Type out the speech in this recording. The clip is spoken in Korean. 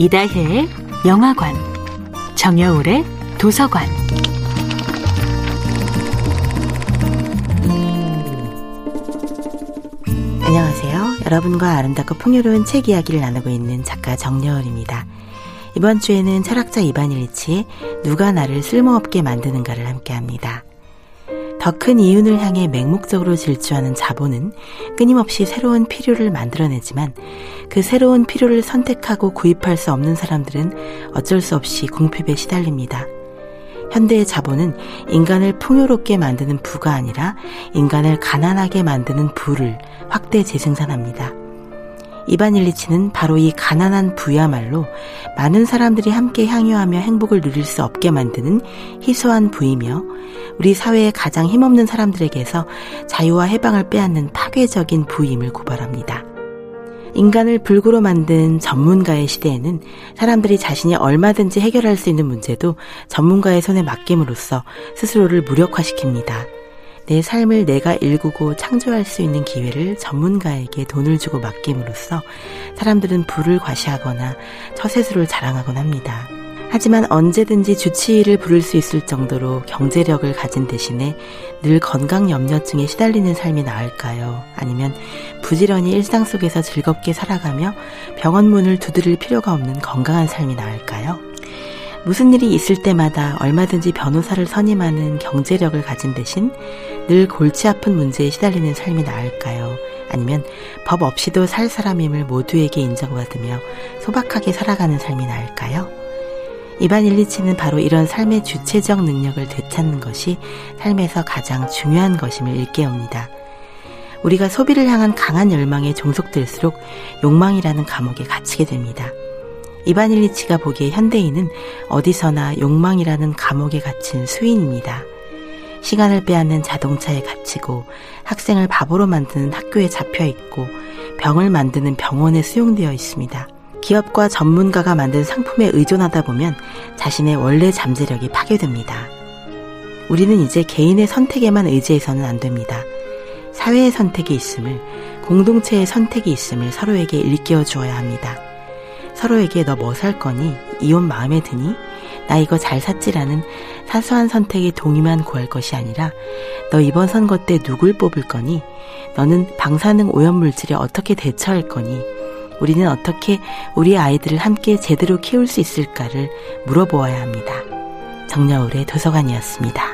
이다혜의 영화관, 정여울의 도서관. 안녕하세요. 여러분과 아름답고 풍요로운 책 이야기를 나누고 있는 작가 정여울입니다. 이번 주에는 철학자 이반 일리치의 누가 나를 쓸모없게 만드는가를 함께 합니다. 더 큰 이윤을 향해 맹목적으로 질주하는 자본은 끊임없이 새로운 필요를 만들어내지만 그 새로운 필요를 선택하고 구입할 수 없는 사람들은 어쩔 수 없이 궁핍에 시달립니다. 현대의 자본은 인간을 풍요롭게 만드는 부가 아니라 인간을 가난하게 만드는 부를 확대 재생산합니다. 이반 일리치는 바로 이 가난한 부야말로 많은 사람들이 함께 향유하며 행복을 누릴 수 없게 만드는 희소한 부이며 우리 사회의 가장 힘없는 사람들에게서 자유와 해방을 빼앗는 파괴적인 부임을 고발합니다. 인간을 불구로 만든 전문가의 시대에는 사람들이 자신이 얼마든지 해결할 수 있는 문제도 전문가의 손에 맡김으로써 스스로를 무력화시킵니다. 내 삶을 내가 일구고 창조할 수 있는 기회를 전문가에게 돈을 주고 맡김으로써 사람들은 부를 과시하거나 처세술을 자랑하곤 합니다. 하지만 언제든지 주치의를 부를 수 있을 정도로 경제력을 가진 대신에 늘 건강 염려증에 시달리는 삶이 나을까요? 아니면 부지런히 일상 속에서 즐겁게 살아가며 병원 문을 두드릴 필요가 없는 건강한 삶이 나을까요? 무슨 일이 있을 때마다 얼마든지 변호사를 선임하는 경제력을 가진 대신 늘 골치 아픈 문제에 시달리는 삶이 나을까요? 아니면 법 없이도 살 사람임을 모두에게 인정받으며 소박하게 살아가는 삶이 나을까요? 이반 일리치는 바로 이런 삶의 주체적 능력을 되찾는 것이 삶에서 가장 중요한 것임을 일깨웁니다. 우리가 소비를 향한 강한 열망에 종속될수록 욕망이라는 감옥에 갇히게 됩니다. 이반 일리치가 보기에 현대인은 어디서나 욕망이라는 감옥에 갇힌 수인입니다. 시간을 빼앗는 자동차에 갇히고 학생을 바보로 만드는 학교에 잡혀 있고 병을 만드는 병원에 수용되어 있습니다. 기업과 전문가가 만든 상품에 의존하다 보면 자신의 원래 잠재력이 파괴됩니다. 우리는 이제 개인의 선택에만 의지해서는 안 됩니다. 사회의 선택이 있음을, 공동체의 선택이 있음을 서로에게 일깨워 주어야 합니다. 서로에게 너 뭐 살 거니? 이옷 마음에 드니? 나 이거 잘 샀지라는 사소한 선택에 동의만 구할 것이 아니라 너 이번 선거 때 누굴 뽑을 거니? 너는 방사능 오염물질에 어떻게 대처할 거니? 우리는 어떻게 우리 아이들을 함께 제대로 키울 수 있을까를 물어보아야 합니다. 정여울의 도서관이었습니다.